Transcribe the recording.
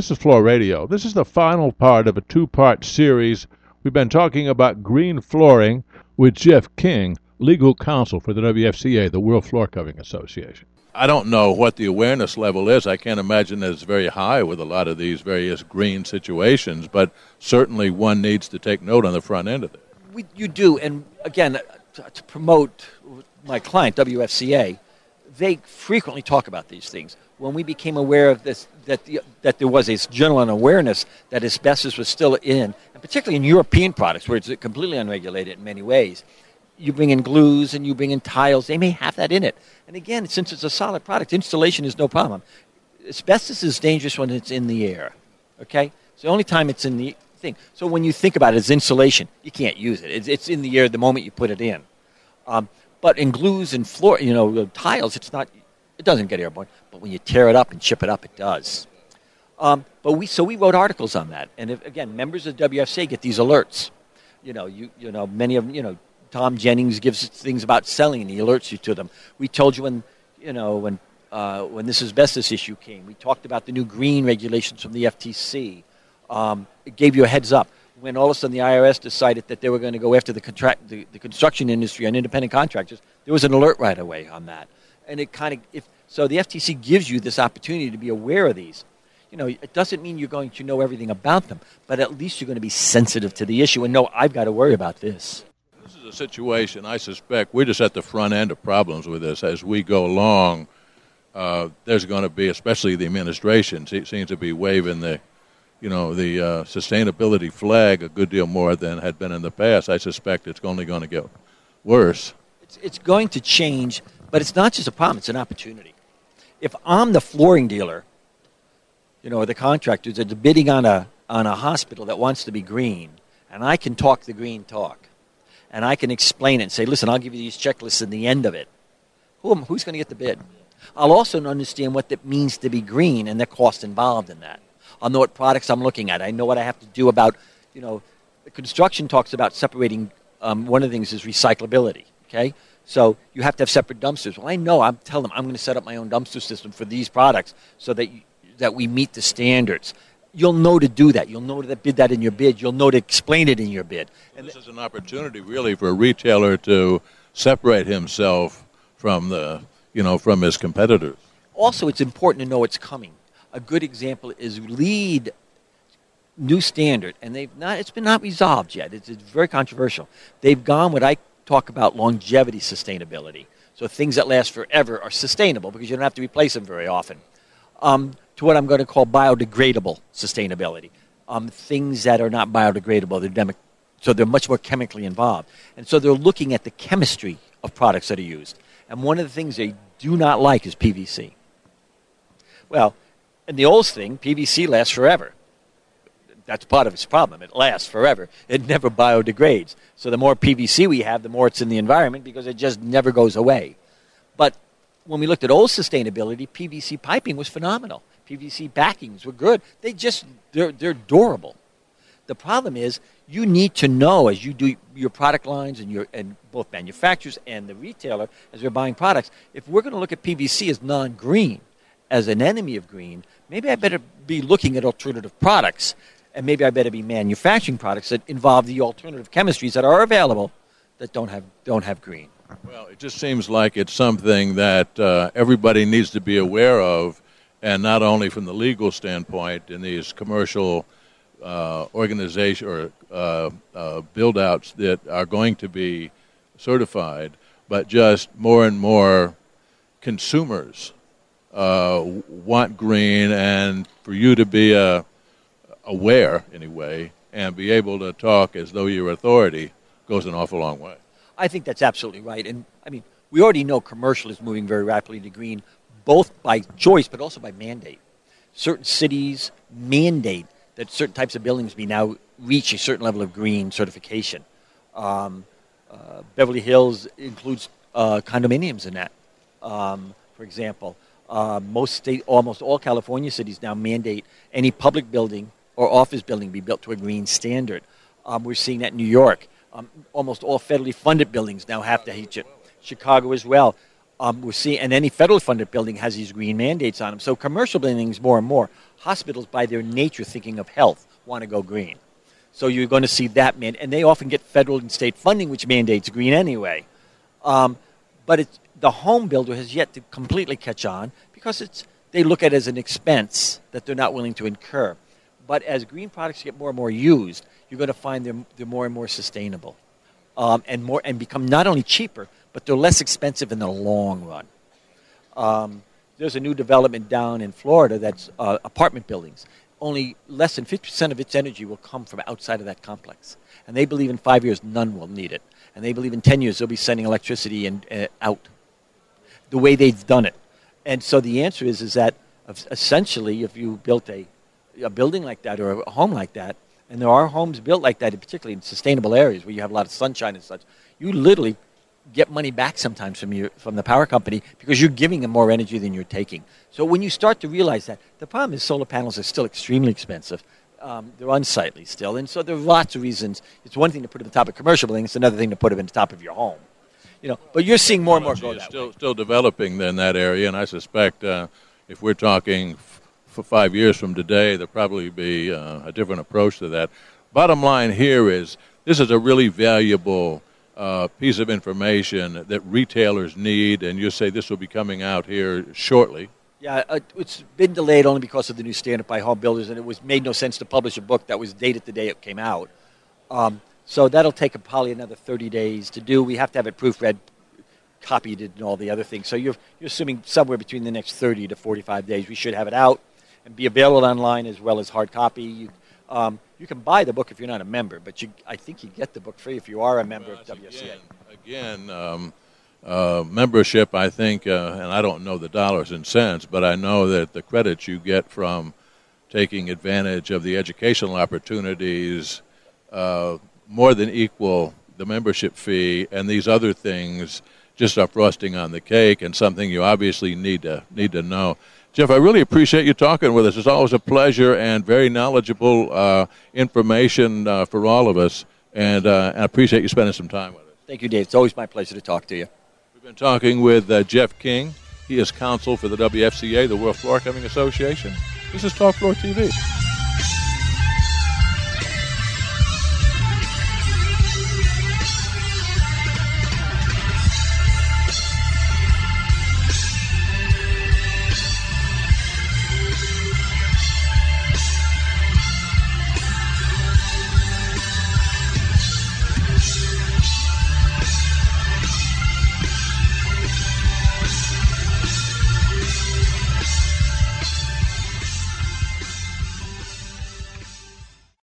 This is Floor Radio. This is the final part of a two part series. We've been talking about green flooring with Jeff King, legal counsel for the WFCA, the World Floor Covering Association. I don't know what the awareness level is. I can't imagine that it's very high with a lot of these various green situations, but certainly one needs to take note on the front end of it. We, you do, and again, uh, to, to promote my client, WFCA, they frequently talk about these things. When we became aware of this, that, the, that there was a general awareness that asbestos was still in, and particularly in European products where it's completely unregulated in many ways, you bring in glues and you bring in tiles, they may have that in it. And again, since it's a solid product, installation is no problem. Asbestos is dangerous when it's in the air. Okay? It's the only time it's in the thing. So when you think about it as insulation, you can't use it. It's, it's in the air the moment you put it in. Um, but in glues and floor, you know, tiles, it's not. It doesn't get airborne. But when you tear it up and chip it up, it does. Um, but we so we wrote articles on that, and if, again, members of WFCA get these alerts. You know, you you know, many of them, you know, Tom Jennings gives things about selling, and he alerts you to them. We told you when, you know, when uh, when this asbestos issue came, we talked about the new green regulations from the FTC. Um, it gave you a heads up. When all of a sudden the IRS decided that they were going to go after the, contract, the, the construction industry and independent contractors, there was an alert right away on that. And it kind of, if so, the FTC gives you this opportunity to be aware of these. You know, it doesn't mean you're going to know everything about them, but at least you're going to be sensitive to the issue and know I've got to worry about this This is a situation, I suspect we're just at the front end of problems with this. As we go along, uh, there's going to be, especially the administration, seems to be waving the, you know, the uh, sustainability flag a good deal more than had been in the past. I suspect it's only going to get worse. It's, it's going to change, but it's not just a problem; it's an opportunity. If I'm the flooring dealer, you know, or the contractors that are bidding on a on a hospital that wants to be green, and I can talk the green talk and I can explain it and say, listen, I'll give you these checklists in the end of it. Who, who's going to get the bid? I'll also understand what it means to be green and the cost involved in that. I'll know what products I'm looking at. I know what I have to do about, you know, construction talks about separating. Um, one of the things is recyclability. Okay, so you have to have separate dumpsters. Well, I know. I'm telling them I'm going to set up my own dumpster system for these products so that you, that we meet the standards you'll know to do that. You'll know to bid that in your bid. You'll know to explain it in your bid. And this is an opportunity, really, for a retailer to separate himself from the, you know, from his competitors. Also, it's important to know it's coming. A good example is LEED new standard, and they've not. It's been not resolved yet. It's, it's very controversial. They've gone what I talk about longevity sustainability. So things that last forever are sustainable because you don't have to replace them very often. Um, to what I'm going to call biodegradable sustainability. Um, things that are not biodegradable, they're so they're much more chemically involved. And so they're looking at the chemistry of products that are used. And one of the things they do not like is PVC. Well, in the old thing, PVC lasts forever. That's part of its problem. It lasts forever. It never biodegrades. So the more PVC we have, the more it's in the environment because it just never goes away. But when we looked at old sustainability, PVC piping was phenomenal. PVC backings were good. They just they're they're durable. The problem is you need to know as you do your product lines and your and both manufacturers and the retailer as they're buying products. If we're going to look at PVC as non-green, as an enemy of green, maybe I better be looking at alternative products, and maybe I better be manufacturing products that involve the alternative chemistries that are available that don't have don't have green. Well, it just seems like it's something that uh, everybody needs to be aware of and not only from the legal standpoint in these commercial uh, organization or uh, uh, build outs that are going to be certified, but just more and more consumers uh, want green, and for you to be uh, aware anyway and be able to talk as though you're authority goes an awful long way. I think that's absolutely right, and I mean we already know commercial is moving very rapidly to green, both by choice but also by mandate. Certain cities mandate that certain types of buildings be now reach a certain level of green certification. Um, uh, Beverly Hills includes uh, condominiums in that, um, for example. Uh, most state, almost all California cities now mandate any public building or office building be built to a green standard. Um, we're seeing that in New York. Um, almost all federally funded buildings now have to reach it. Chicago as well Um, we're seeing, and any federally funded building has these green mandates on them. So commercial buildings more and more. Hospitals, by their nature, thinking of health, want to go green. So you're going to see that man, and they often get federal and state funding, which mandates green anyway. Um, but it's, the home builder has yet to completely catch on because it's they look at it as an expense that they're not willing to incur. But as green products get more and more used, you're going to find they're, they're more and more sustainable, um, and more and become not only cheaper, but they're less expensive in the long run. Um, there's a new development down in Florida that's uh, apartment buildings. Only less than 50% of its energy will come from outside of that complex. And they believe in five years, none will need it. And they believe in 10 years, they'll be sending electricity in, uh, out the way they've done it. And so the answer is, is that essentially, if you built a, a building like that or a home like that, and there are homes built like that, particularly in sustainable areas where you have a lot of sunshine and such, you literally get money back sometimes from your from the power company because you're giving them more energy than you're taking. So when you start to realize that, the problem is solar panels are still extremely expensive. Um, they're unsightly still, and so there are lots of reasons. It's one thing to put them on top of commercial buildings; it's another thing to put them on top of your home. You know, but you're seeing more and more go that still, way. Still developing in that area, and I suspect uh, if we're talking f- for five years from today, there'll probably be uh, a different approach to that. Bottom line here is this is a really valuable uh, piece of information that retailers need, and you say this will be coming out here shortly. Yeah, uh, it's been delayed only because of the new standard by home builders, and it was made no sense to publish a book that was dated the day it came out. Um, so that'll take probably another 30 days to do. We have to have it proofread, copied, and all the other things. So you're, you're assuming somewhere between the next 30 to 45 days we should have it out and be available online as well as hard copy. You, um, you can buy the book if you're not a member, but you, I think you get the book free if you are a member Well, of WCA. Again, again um, uh, membership, I think, uh, and I don't know the dollars and cents, but I know that the credits you get from taking advantage of the educational opportunities uh, more than equal the membership fee, and these other things just are frosting on the cake and something you obviously need to need to know. Jeff, I really appreciate you talking with us. It's always a pleasure and very knowledgeable uh, information uh, for all of us, and, uh, and I appreciate you spending some time with us. Thank you, Dave. It's always my pleasure to talk to you. We've been talking with uh, Jeff King. He is counsel for the WFCA, the World Floor Covering Association. This is Talk Floor TV.